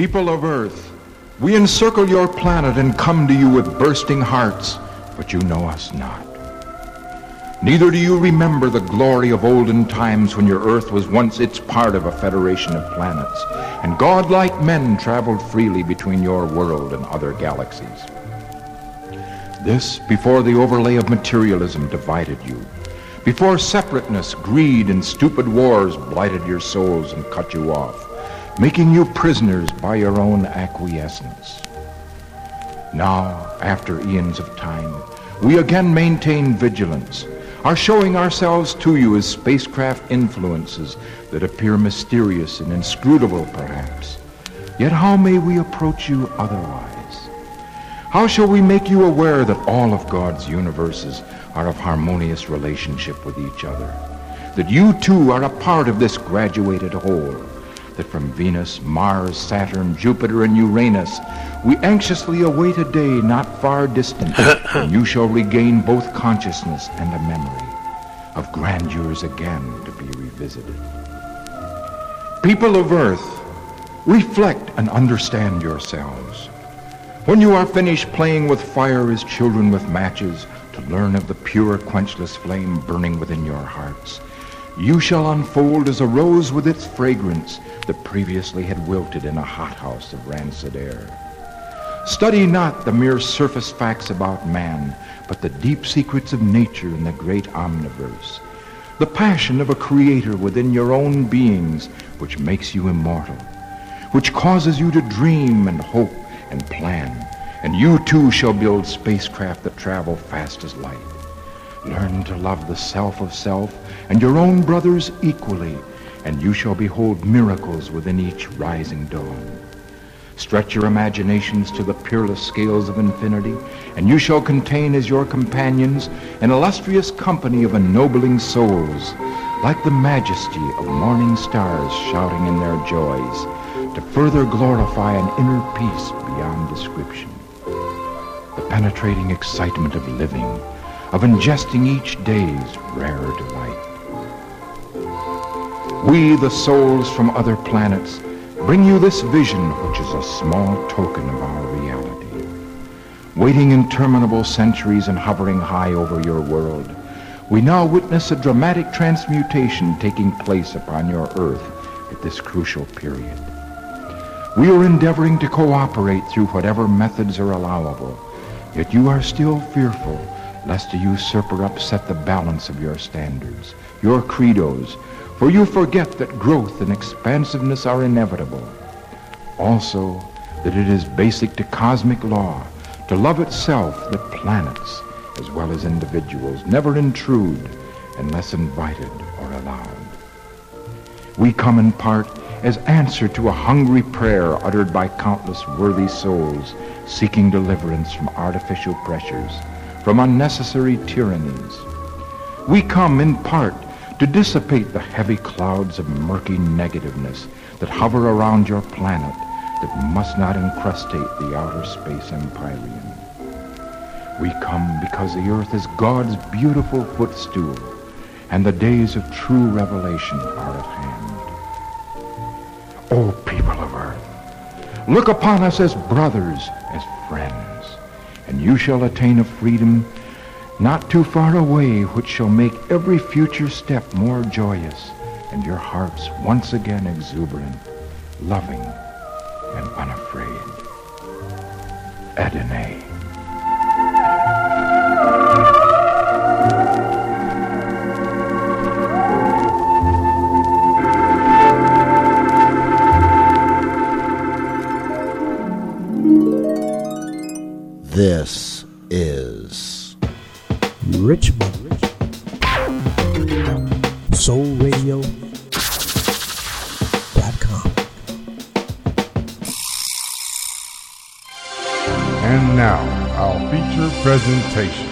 People of Earth, we encircle your planet and come to you with bursting hearts, but you know us not. Neither do you remember the glory of olden times when your Earth was once its part of a federation of planets, and godlike men traveled freely between your world and other galaxies. This before the overlay of materialism divided you, before separateness, greed, and stupid wars blighted your souls and cut you off, making you prisoners by your own acquiescence. Now, after eons of time, we again maintain vigilance, are showing ourselves to you as spacecraft influences that appear mysterious and inscrutable, perhaps. Yet how may we approach you otherwise? How shall we make you aware that all of God's universes are of harmonious relationship with each other? That you too are a part of this graduated whole? That from Venus, Mars, Saturn, Jupiter, and Uranus, we anxiously await a day not far distant when you shall regain both consciousness and a memory of grandeurs again to be revisited. People of Earth, reflect and understand yourselves. When you are finished playing with fire as children with matches to learn of the pure, quenchless flame burning within your hearts, you shall unfold as a rose with its fragrance that previously had wilted in a hothouse of rancid air. Study not the mere surface facts about man, but the deep secrets of nature and the great omniverse. The passion of a creator within your own beings which makes you immortal, which causes you to dream and hope and plan, and you too shall build spacecraft that travel fast as light. Learn to love the self of self and your own brothers equally, and you shall behold miracles within each rising dawn. Stretch your imaginations to the peerless scales of infinity, and you shall contain as your companions an illustrious company of ennobling souls, like the majesty of morning stars shouting in their joys, to further glorify an inner peace beyond description. The penetrating excitement of living, of ingesting each day's rare delight. We, the souls from other planets, bring you this vision which is a small token of our reality. Waiting interminable centuries and hovering high over your world, we now witness a dramatic transmutation taking place upon your earth at this crucial period. We are endeavoring to cooperate through whatever methods are allowable, yet you are still fearful lest a usurper upset the balance of your standards, your credos, for you forget that growth and expansiveness are inevitable. Also, that it is basic to cosmic law to love itself that planets, as well as individuals, never intrude unless invited or allowed. We come in part as answer to a hungry prayer uttered by countless worthy souls seeking deliverance from artificial pressures, from unnecessary tyrannies. We come in part to dissipate the heavy clouds of murky negativeness that hover around your planet that must not encrustate the outer space empyrean. We come because the earth is God's beautiful footstool, and the days of true revelation are at hand. O people of earth, look upon us as brothers, as you shall attain a freedom not too far away which shall make every future step more joyous and your hearts once again exuberant, loving, and unafraid. Adonai. This is Richmond. Soul Radio. And now, our feature presentation.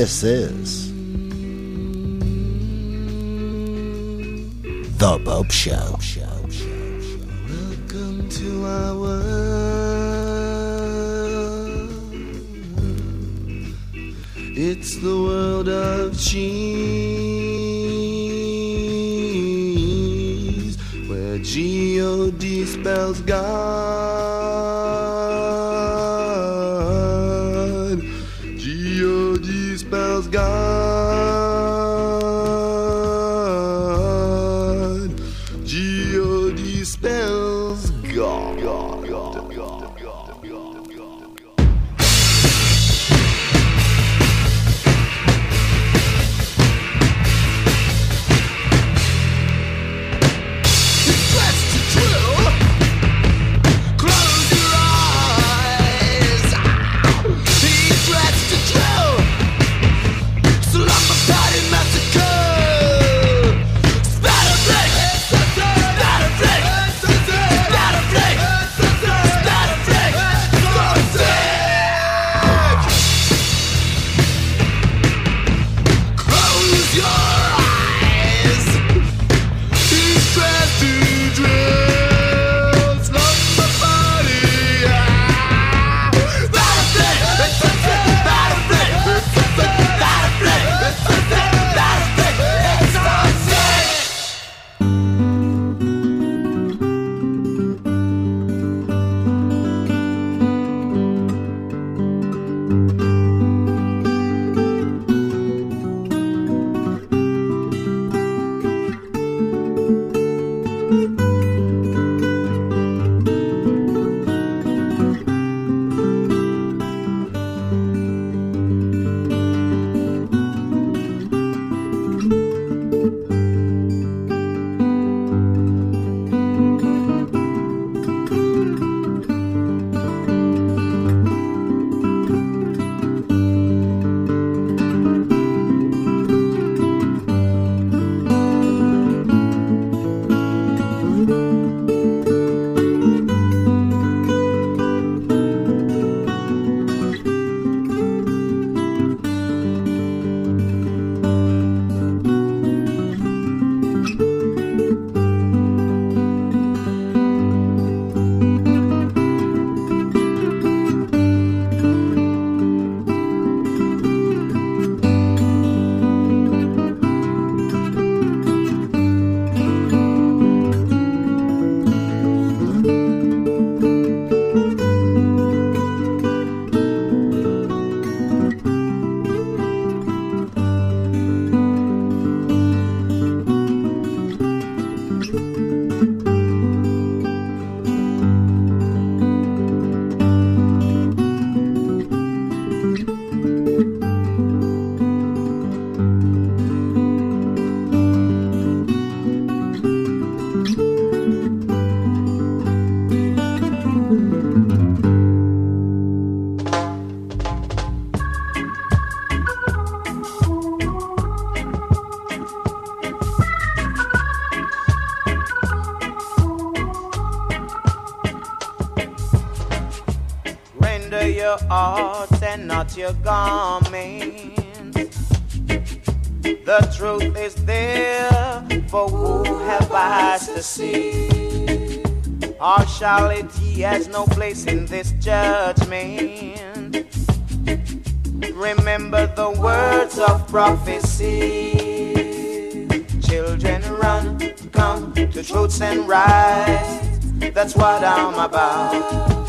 This is The Bopst Show. Welcome to our world. It's the world of cheese, where G-O-D spells God. And not your garments. The truth is there, for who have eyes to see? Partiality has no place in this judgment. Remember the words of prophecy. Children run, come to truths and rights. That's what I'm about.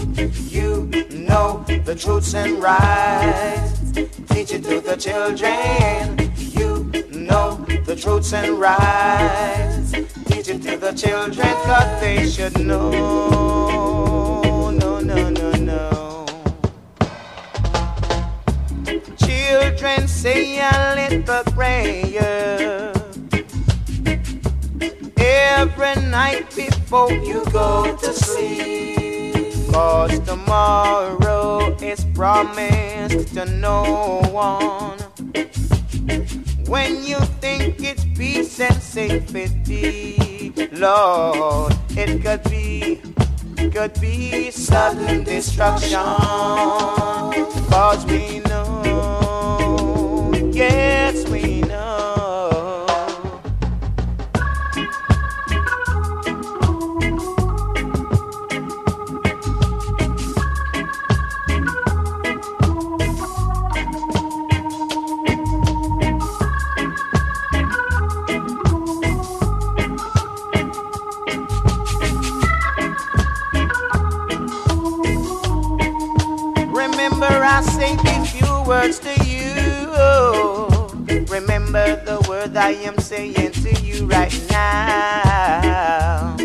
You know the truths and rights. Teach it to the children. You know the truths and rights. Teach it to the children, cause they should know. No, no, no, no. Children say a little prayer every night before you go to sleep. Cause tomorrow is promised to no one. When you think it's peace and safety, Lord, it could be, could be sudden destruction. Cause we know, Yes, words to you. Remember the word I am saying to you right now.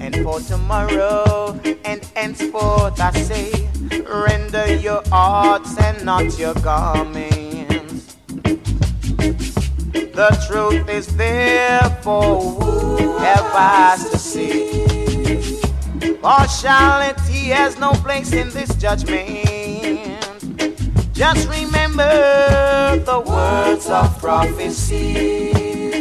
And for tomorrow and henceforth, I say, render your hearts and not your garments. The truth is there for whoever has to see. Partiality has no place in this judgment. Just remember the words of prophecy.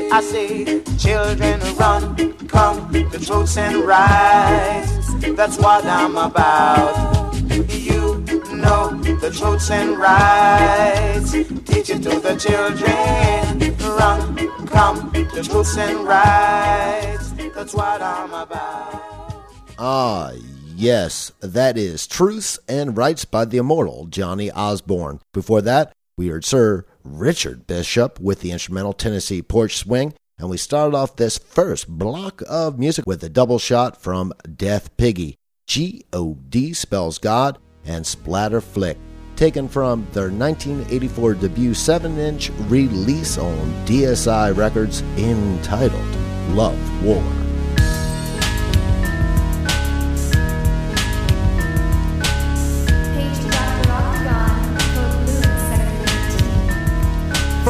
I say, children, run, come, the truths and rights. That's what I'm about. You know the truths and rights. Teach it to the children. Run, come, the truths and rights. That's what I'm about. Ah, yes, that is Truths and Rights by the immortal Johnny Osborne. Before that, we heard Sir Richard Bishop with the instrumental Tennessee Porch Swing, and we started off this first block of music with a double shot from Death Piggy. G O D spells God and Splatter Flick, taken from their 1984 debut 7 inch release on DSI Records entitled Love War.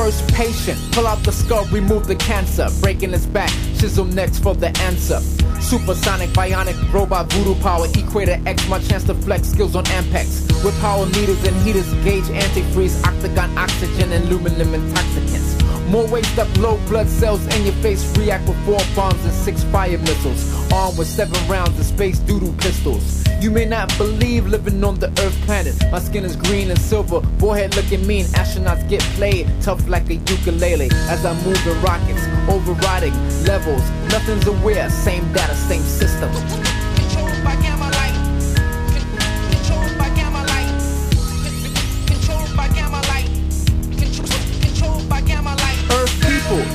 First patient, pull out the skull, remove the cancer. Breaking his back, chisel next for the answer. Supersonic, bionic, robot, voodoo power, equator X, my chance to flex skills on Ampex. With power meters and heaters, gauge antifreeze, octagon, oxygen, and aluminum intoxicants. More waste up, low blood cells in your face, react with four bombs and six fire missiles. Armed with seven rounds of space doodle pistols. You may not believe living on the Earth planet. My skin is green and silver, forehead looking mean. Astronauts get played tough like a ukulele. As I move in rockets, overriding levels. Nothing's aware, same data, same system.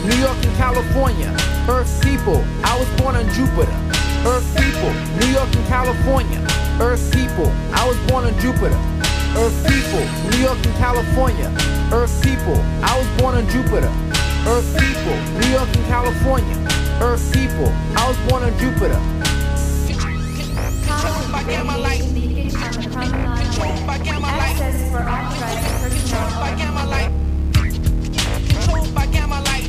New York and California. Earth people, I was born on Jupiter. Earth people, New York and California. Earth people, I was born on Jupiter. Earth people, New York and California. Earth people, I was born on Jupiter. Earth people, New York and California. Earth people, I was born on Jupiter. Access for authorized personnel.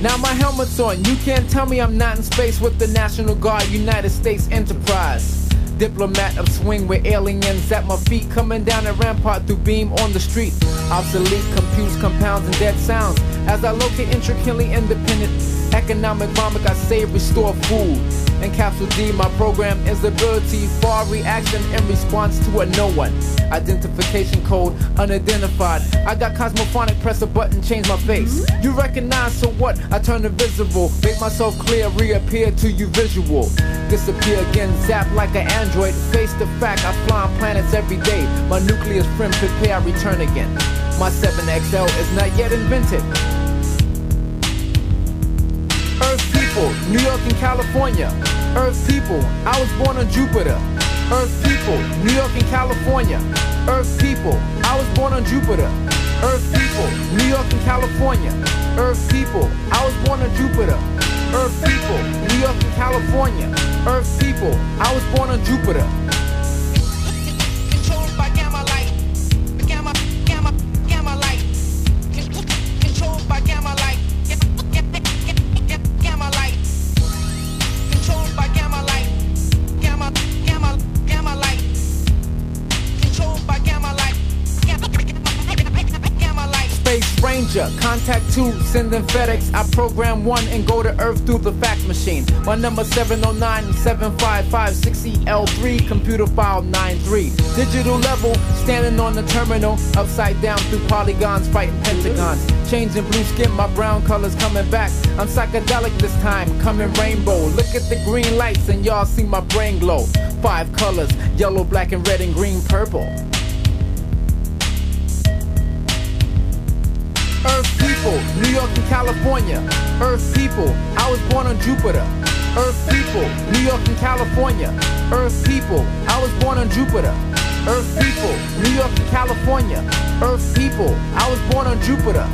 Now my helmet's on. You can't tell me I'm not in space with the National Guard, United States Enterprise. Diplomat of swing with aliens at my feet, coming down a rampart through beam on the street. Obsolete computes, compounds, and dead sounds. As I locate intricately independent economic vomit, I say restore food. And Capsule D, my program is ability for reaction in response to a no one. Identification code unidentified. I got cosmophonic, press a button, change my face. You recognize, so what? I turn invisible, make myself clear, reappear to you visual. Disappear again, zap like an android. Face the fact, I fly on planets every day. My nucleus friend, prepare, I return again. My 7XL is not yet invented. Earth people, New York and California. Earth people, I was born on Jupiter. Earth people, New York and California. Earth people, I was born on Jupiter. Earth people, New York and California. Earth people, I was born on Jupiter. Earth people, New York and California. Earth people, I was born on Jupiter. Contact two, sending FedEx. I program one and go to Earth through the fax machine. My number 709 755 6EL3, computer file 93. Digital level, standing on the terminal. Upside down through polygons, fighting pentagons. Changing blue skin, my brown colors coming back. I'm psychedelic this time, coming rainbow. Look at the green lights and y'all see my brain glow. Five colors, yellow, black, and red, and green, purple. People, New York and California. Earth people, I was born on Jupiter. Earth people, New York and California. Earth people, I was born on Jupiter. Earth people, New York and California. Earth people, I was born on Jupiter.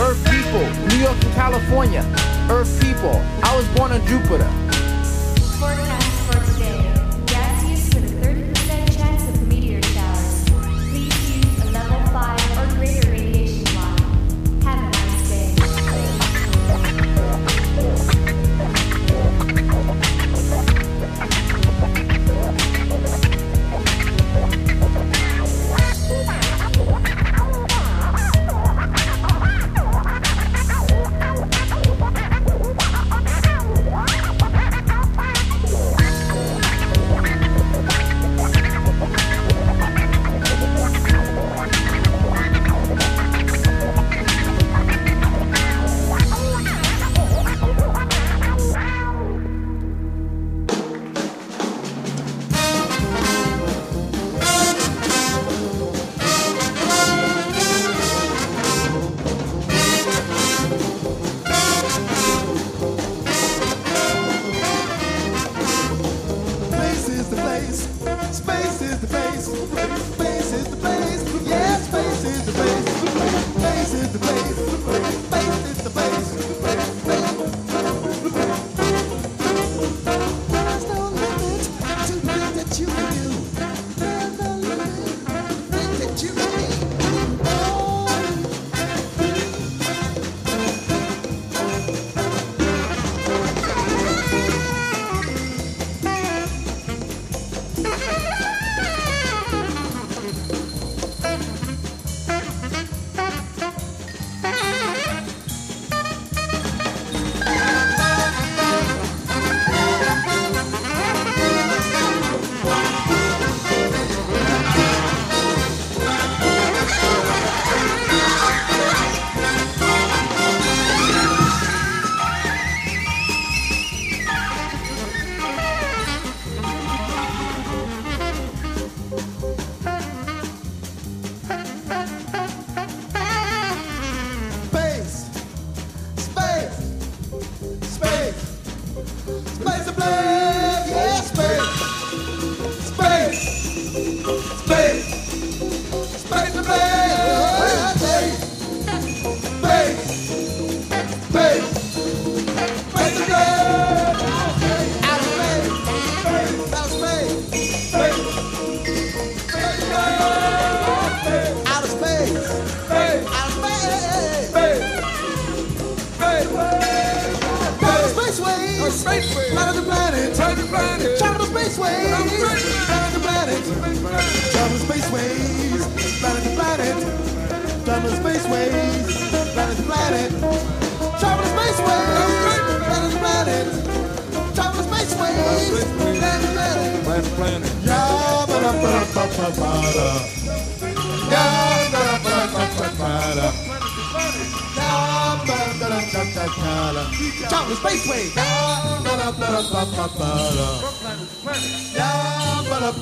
Earth people, New York and California. Earth people, I was born on Jupiter. Is the place. Space is the place. Yeah,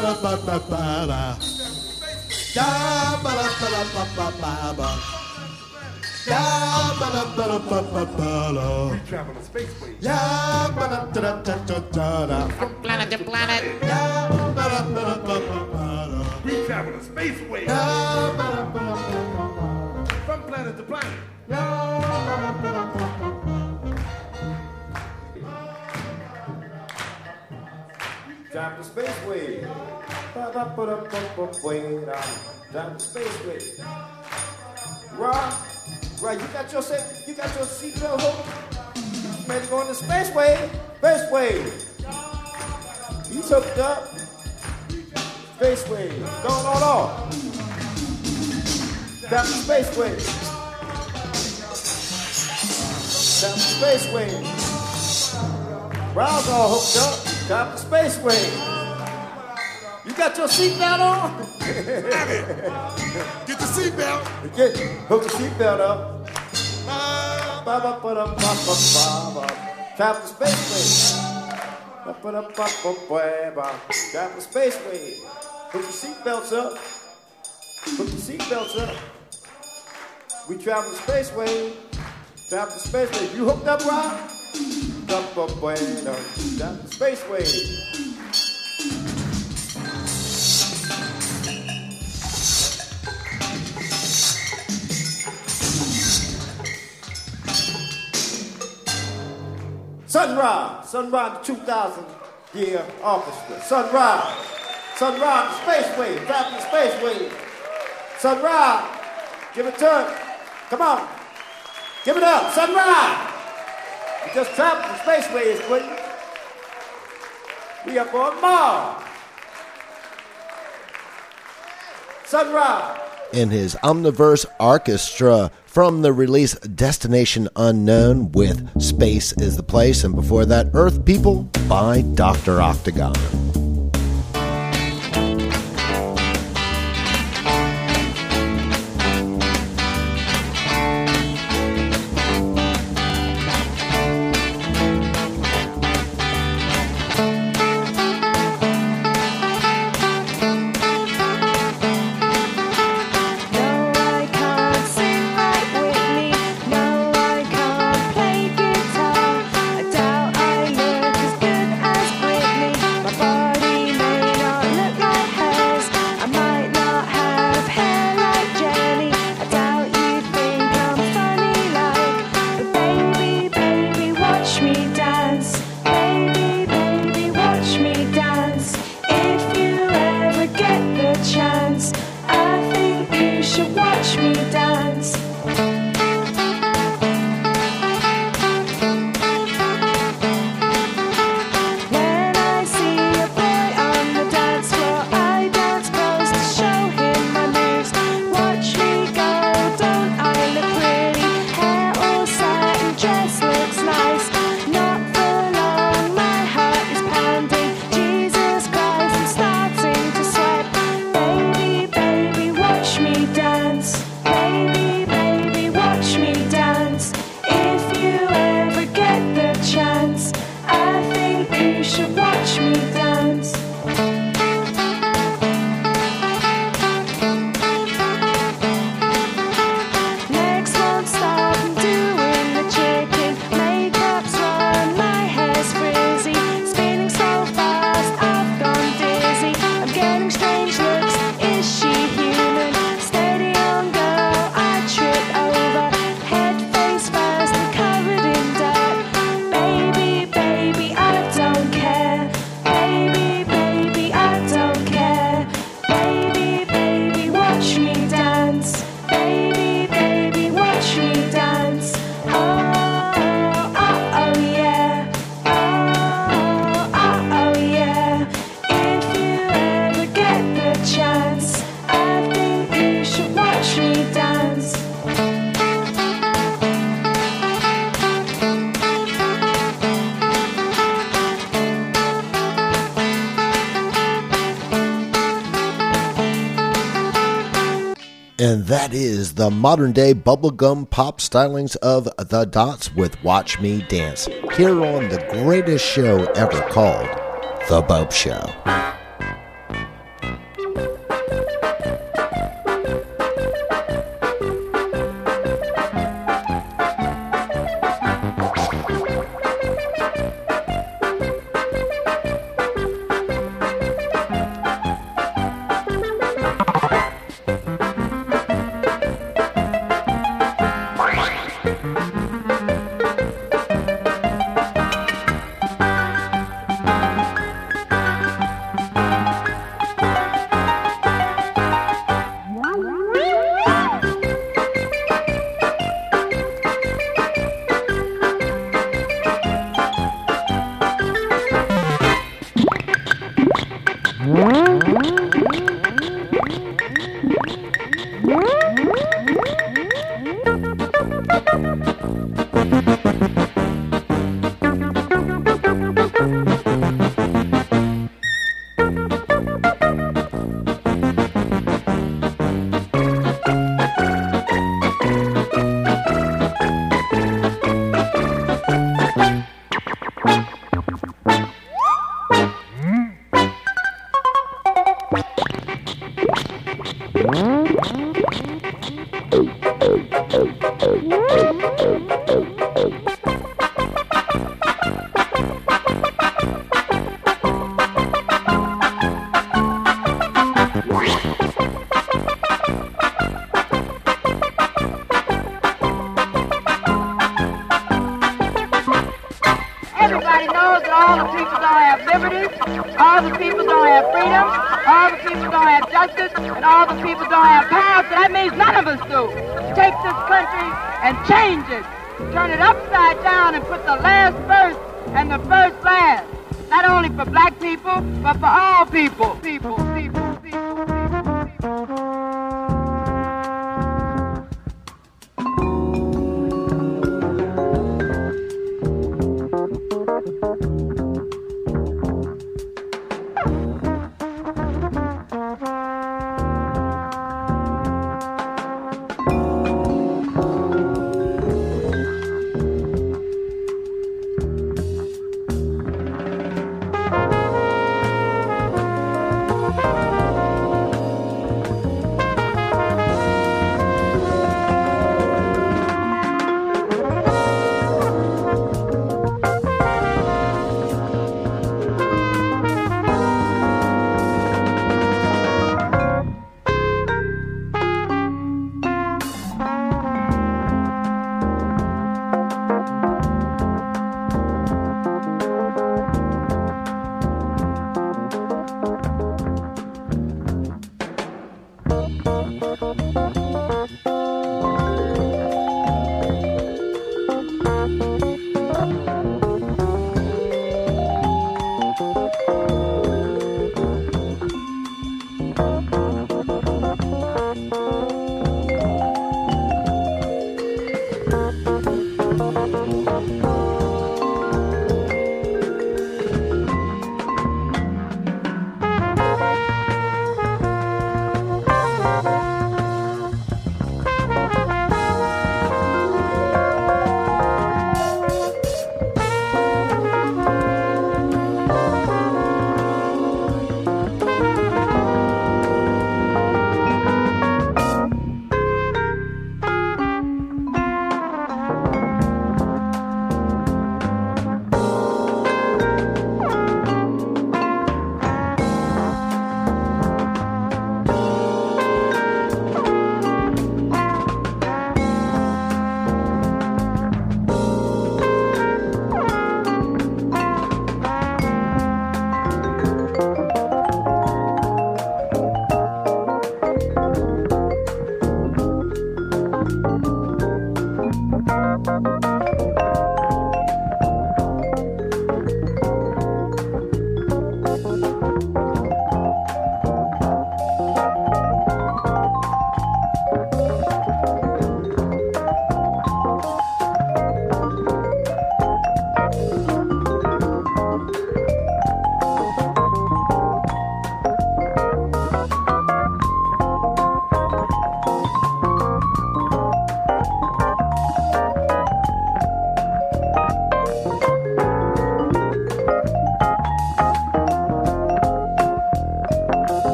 planet to planet. Yeah, ba da ba da ba ba ba da. Ba da ba da ba ba ba da. Travel. Travel to spaceway. From planet to planet. We travel planet to planet. Drop the spaceway. Ba-da-ba-da-ba-ba-way. Drop the spaceway. Rock, right? You got your set, you got your seatbelt hooked. Ready to go on the space wave. spaceway? Spaceway. He's hooked up. Spaceway. Going on off. Drop the spaceway. Tap the spaceway. Brown's all hooked up. Tap the spaceway. You got your seatbelt on? Get the seatbelt. Get hook the seatbelt up. Uh, Ba-ba-ba-da-ba-ba-ba-ba. Tap the spaceway. Ba-ba-da-ba-ba-ba-ba. Tap the spaceway. Hook the seatbelts up. Hook the seatbelts up. We travel the spaceway. Travel the spaceway. You hooked up, Rob? Ba-ba-ba-da. Tap the spaceway. Sunrise, Sunrise 2000 year orchestra. Sunrise, Sunrise, Spaceway, drop the Spaceway. Sunrise, give it to it. Come on, give it up, Sunrise. You just traveled the Spaceways, Quentin. We up on Mars. Sun Ra. in his Omniverse Arkestra from the release Destination Unknown with Space is the Place, and before that, Earth People by Dr. Octagon. The modern day bubblegum pop stylings of The Dots with Watch Me Dance here on the greatest show ever called The Bopst Show.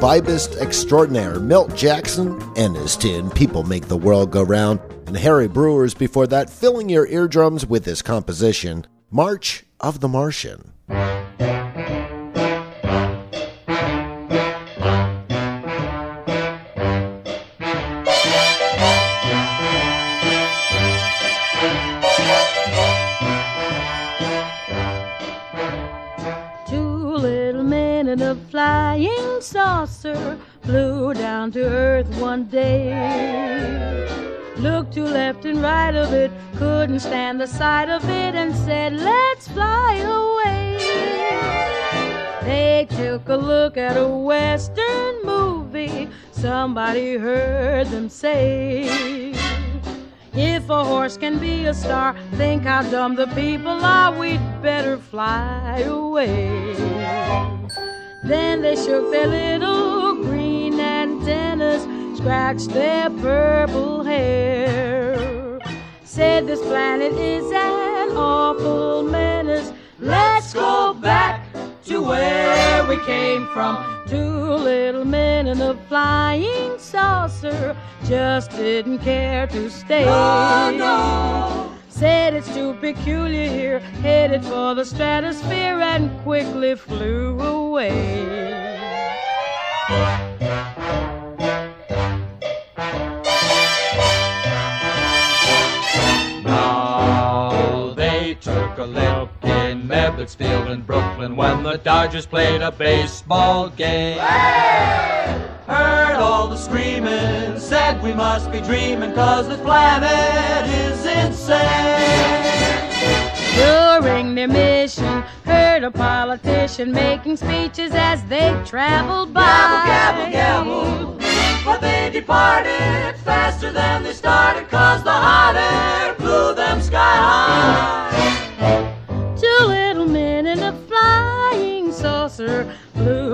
Vibist extraordinaire Milt Jackson and his tin People Make the World Go Round. And Harry Bruer's before that, filling your eardrums with his composition, March of the Martian. Flew down to earth one day. Looked to left and right of it, couldn't stand the sight of it, and said, Let's fly away. They took a look at a western movie, somebody heard them say. If a horse can be a star, think how dumb the people are. We'd better fly away. Then they shook their little scratched their purple hair. Said this planet is an awful menace. Let's go back to where we came from. Two little men in a flying saucer just didn't care to stay. No, no. Said it's too peculiar here, headed for the stratosphere and quickly flew away. Took a look in Ebbets Field in Brooklyn when the Dodgers played a baseball game. Heard all the screaming, said we must be dreaming cause the planet is insane. During their mission, heard a politician making speeches as they traveled by. Gabble, gabble, gabble. But they departed faster than they started cause the hot air blew them sky high.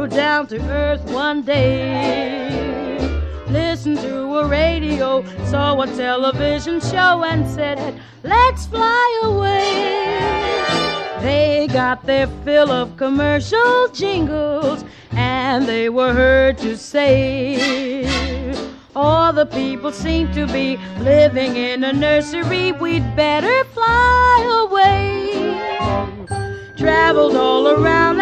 Down to earth one day. Listened to a radio, saw a television show, and said, Let's fly away. They got their fill of commercial jingles, and they were heard to say, All the people seem to be living in a nursery, we'd better fly away traveled all around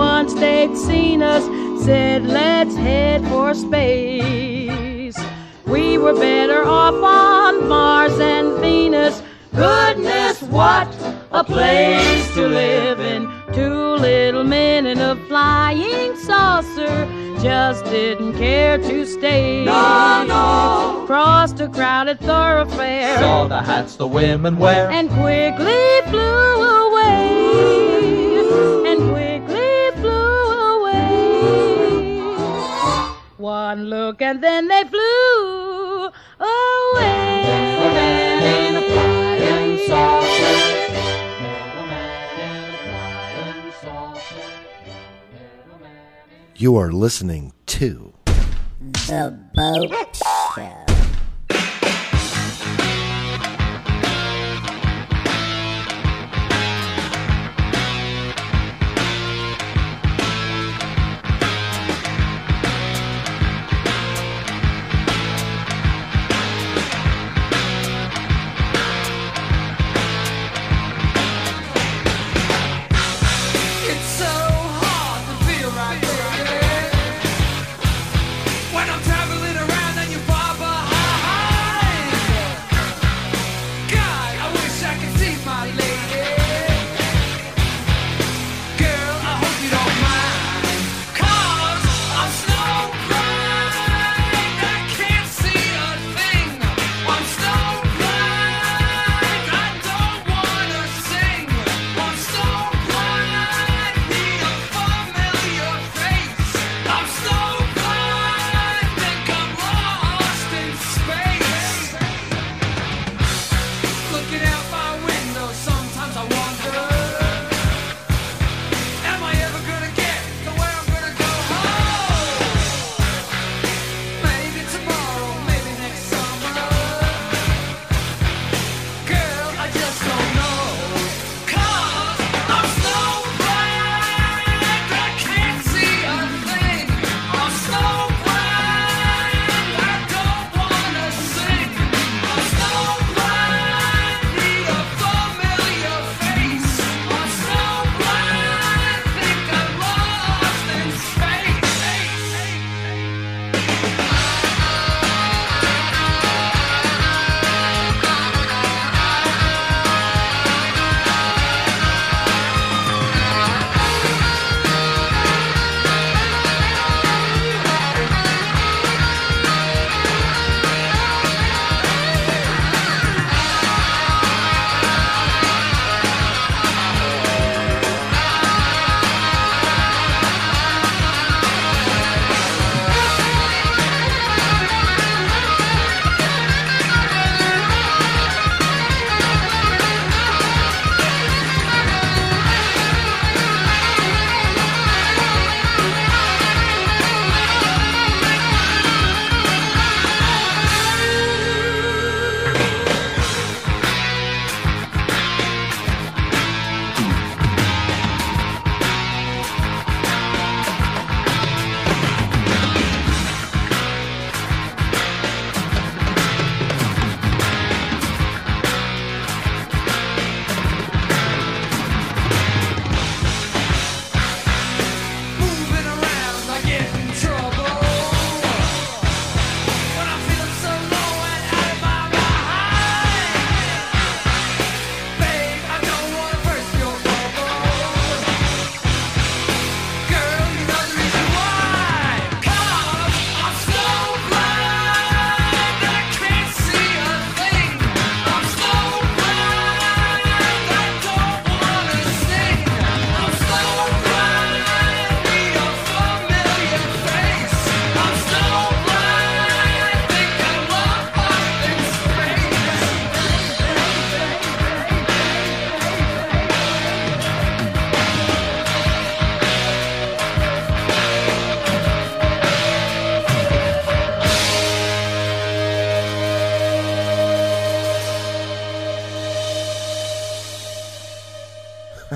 once they'd seen us said let's head for space. We were better off on mars and venus. Goodness what a place to live in. Two little men in a flying saucer just didn't care to stay. No, no. crossed a crowded thoroughfare. Saw the hats the women wear. and quickly one look and then they flew away You are listening to The Bopst Show.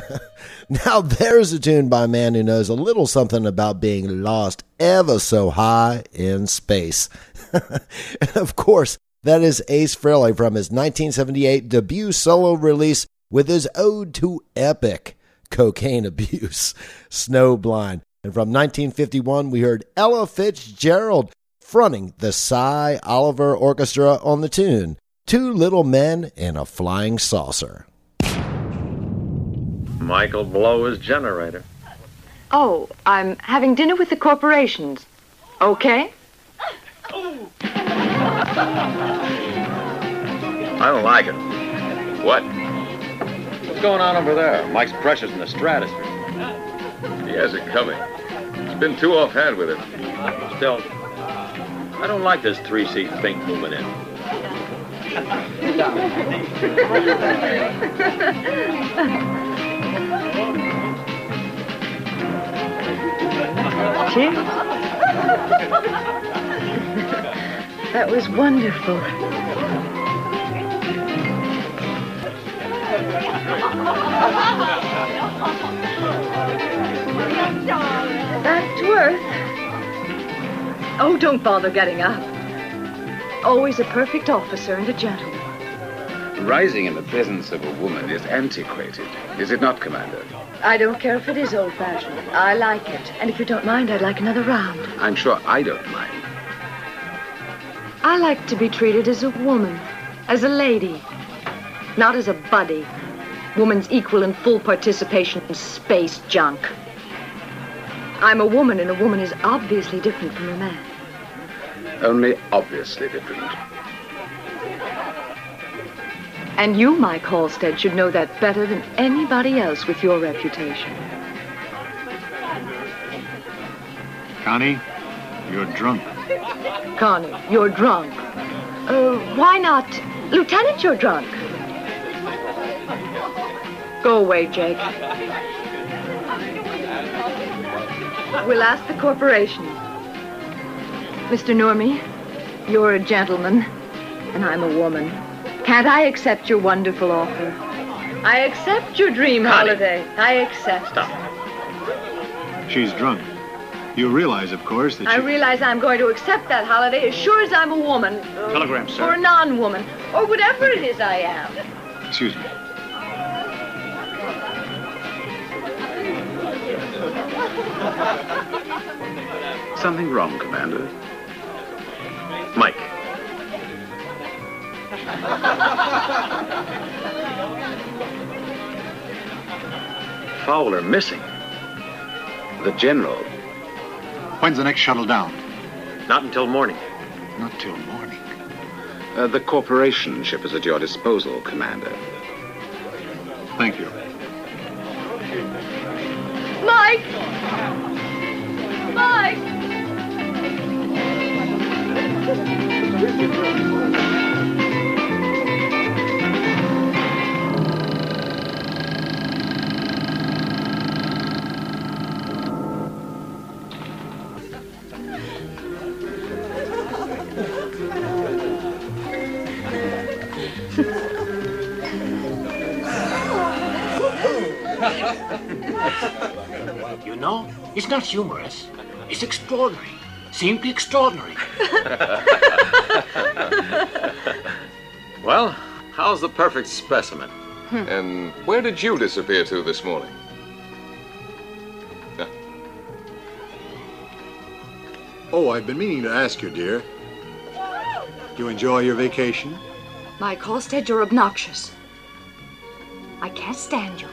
Now there's a tune by a man who knows a little something about being lost ever so high in space. and of course, that is Ace Frehley from his 1978 debut solo release with his ode to epic cocaine abuse, Snowblind. And from 1951, we heard Ella Fitzgerald fronting the Sy Oliver Orchestra on the tune Two Little Men in a Flying Saucer. Michael, blow his generator. Oh, I'm having dinner with the corporations. Okay? I don't like it. What? What's going on over there? Mike's pressure's in the stratosphere. He has it coming. He's been too offhand with it. Still, I don't like this three-seat thing moving in. Cheers. that was wonderful. Back to earth. Oh, don't bother getting up. Always a perfect officer and a gentleman. Rising in the presence of a woman is antiquated, is it not, Commander? I don't care if it is old fashioned. I like it. And if you don't mind, I'd like another round. I'm sure I don't mind. I like to be treated as a woman, as a lady, not as a buddy. Woman's equal in full participation in space junk. I'm a woman, and a woman is obviously different from a man. Only obviously different. And you, Mike Halstead, should know that better than anybody else with your reputation. Connie, you're drunk. Connie, you're drunk. Uh, why not? Lieutenant, you're drunk. Go away, Jake. We'll ask the corporation. Mr. Normie, you're a gentleman, and I'm a woman. Can't I accept your wonderful offer? I accept your dream holiday. I accept. Stop. She's drunk. You realize, of course, that I she... realize I'm going to accept that holiday as sure as I'm a woman. Telegram, sir. Or a non-woman. Or whatever it is I am. Excuse me. Something wrong, Commander? Mike. Fowler missing. The General. When's the next shuttle down? Not until morning. Not till morning. Uh, the corporation ship is at your disposal, Commander. Thank you. Mike! Mike! You know, it's not humorous. It's extraordinary. Simply extraordinary. Well, how's the perfect specimen? Hmm. And where did you disappear to this morning? Oh, I've been meaning to ask you, dear. Do you enjoy your vacation? Mike Halstead, you're obnoxious. I can't stand you.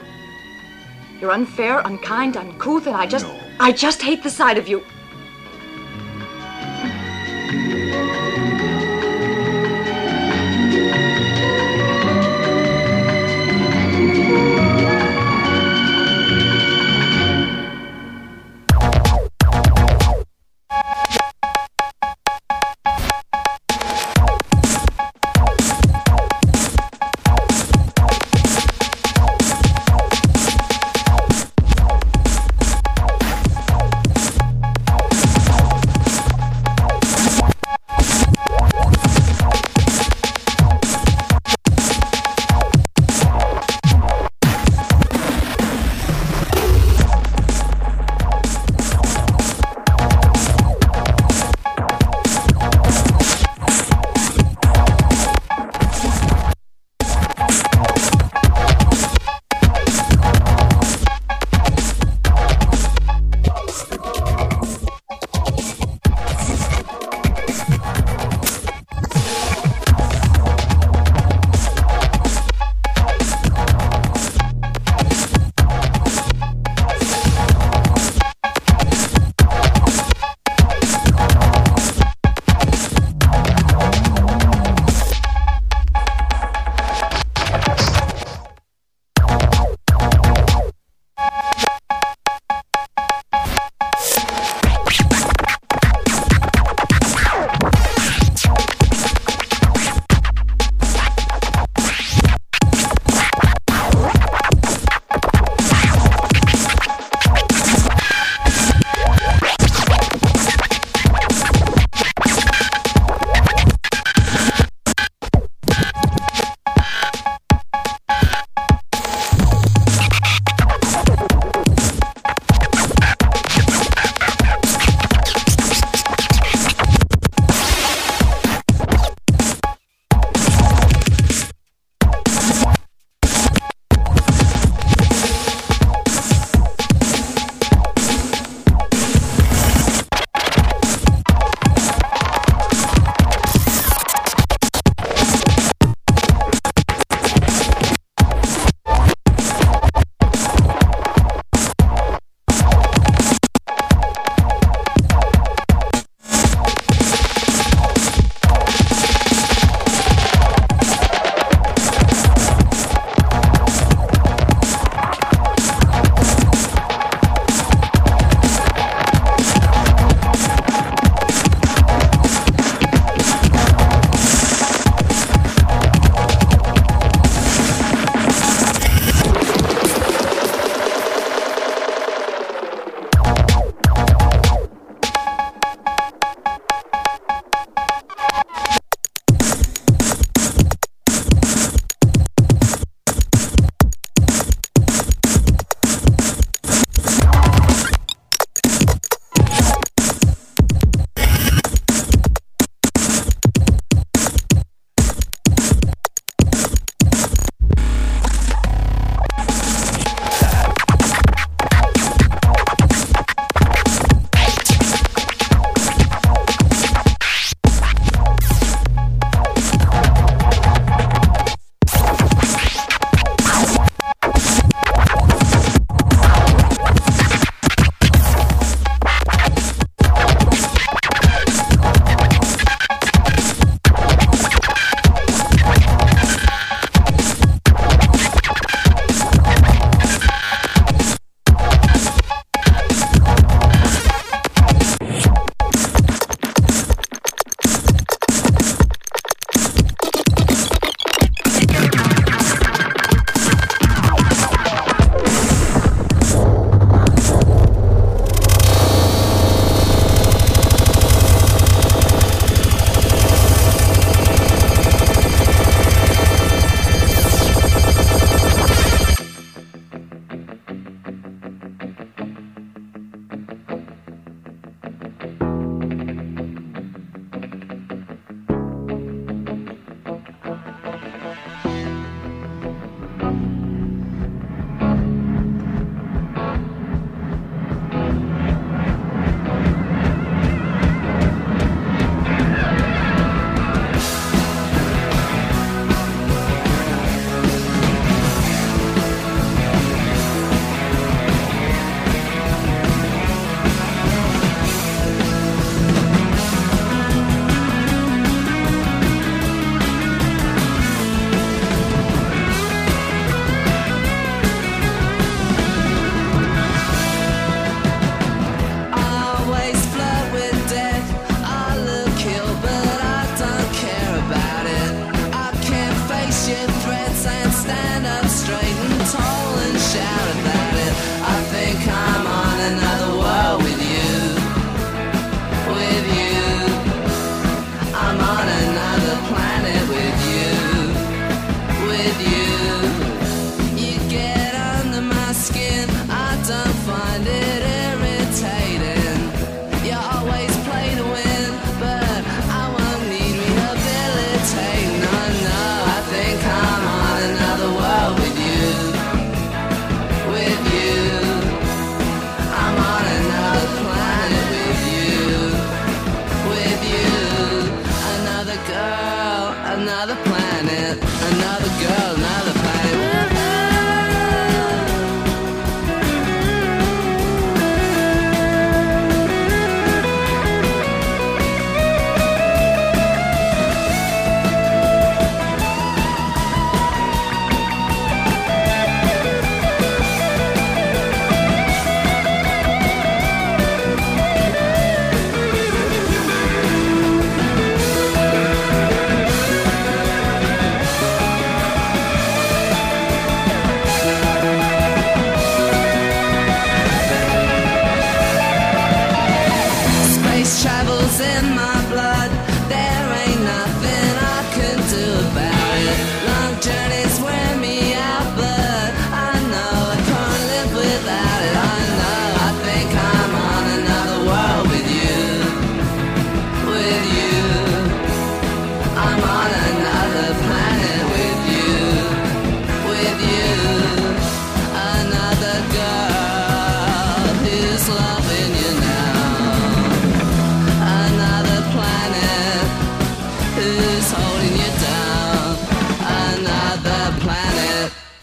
You're unfair, unkind, uncouth, and I just. I just hate the sight of you.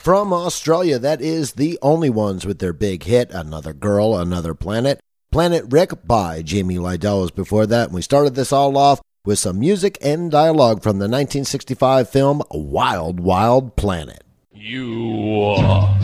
From Australia, that is the only ones with their big hit, Another Girl, Another Planet. Planet Rick by Jamie Lidell was before that. And we started this all off with some music and dialogue from the 1965 film Wild Wild Planet. You. Uh,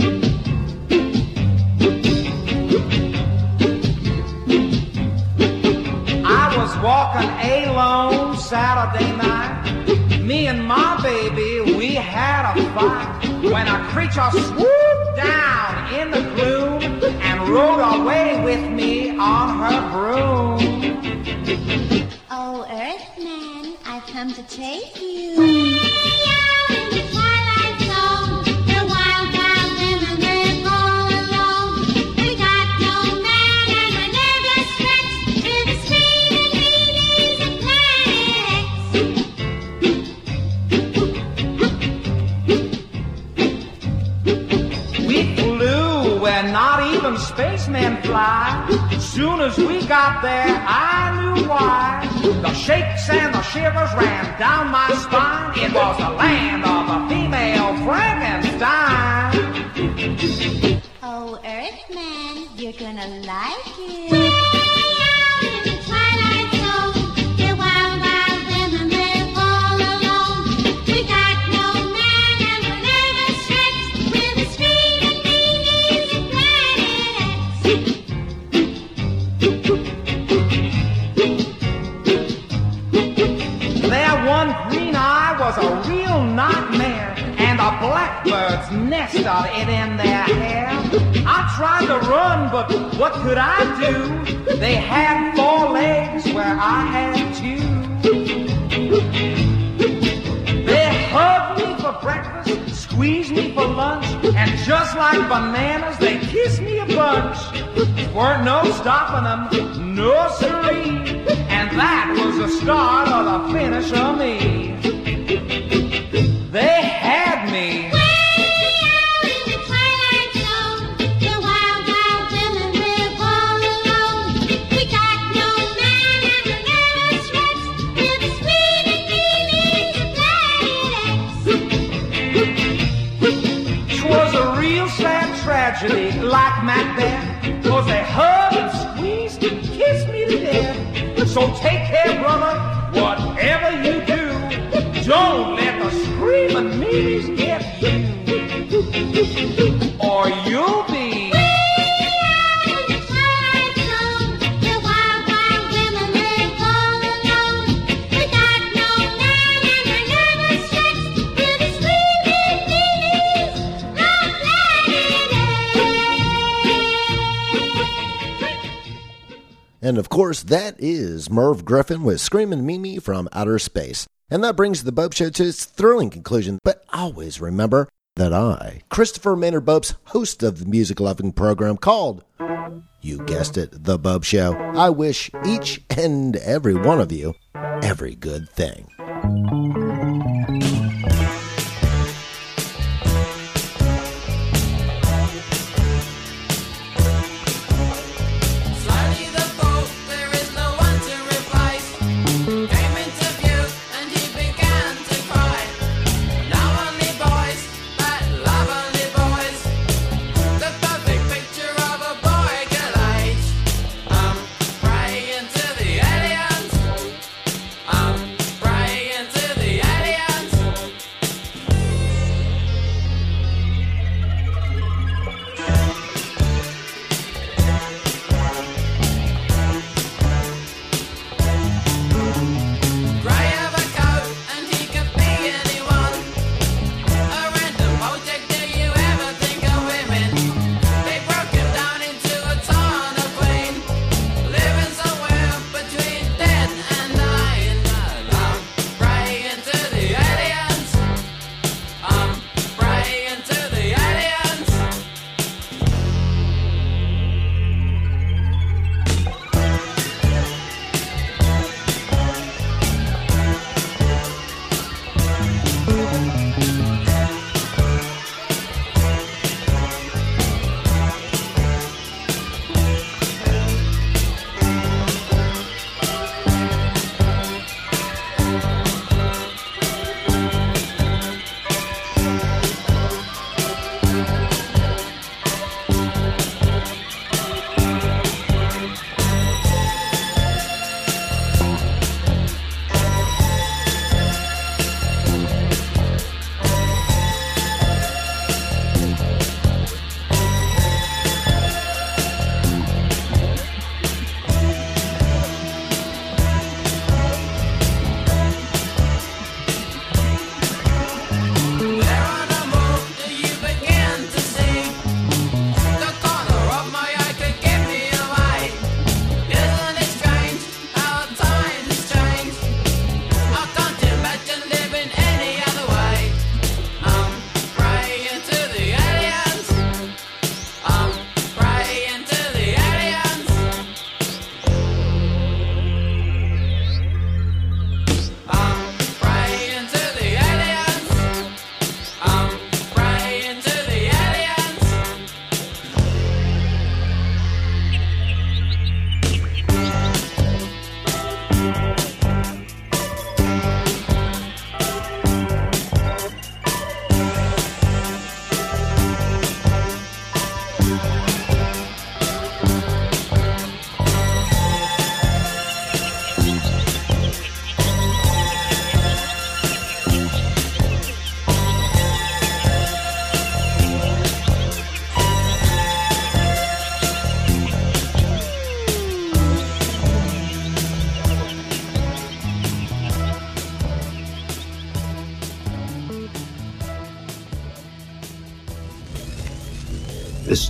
I was walking alone Saturday night. Me and my baby, we had a fight. When a creature swooped down in the gloom and rode away with me on her broom. Oh, Earthman, I've come to take you. Even spacemen fly. Soon as we got there, I knew why. The shakes and the shivers ran down my spine. It was the land of the female Frankenstein. Oh, Earthman, you're gonna like it. Nested it in their hair. I tried to run, but what could I do? They had four legs where I had two. They hugged me for breakfast, squeezed me for lunch, and just like bananas, they kissed me a bunch. Weren't no stopping them, no siree. And that was the start of the finish of me. They So take care, brother, whatever you do. Don't let the screaming meanies get you. And of course, that is Merv Griffin with Screaming Mimi from Outer Space. And that brings the Bopst Show to its thrilling conclusion. But always remember that I, Christopher Maynard Bopst, host of the music loving program called, you guessed it, The Bopst Show, I wish each and every one of you every good thing.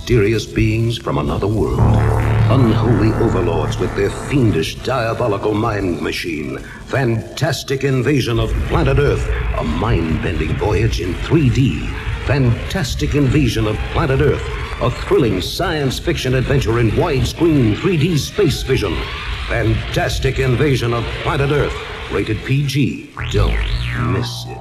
Mysterious beings from another world. Unholy overlords with their fiendish, diabolical mind machine. Fantastic invasion of planet Earth. A mind bending voyage in 3D. Fantastic invasion of planet Earth. A thrilling science fiction adventure in widescreen 3D space vision. Fantastic invasion of planet Earth. Rated PG. Don't miss it.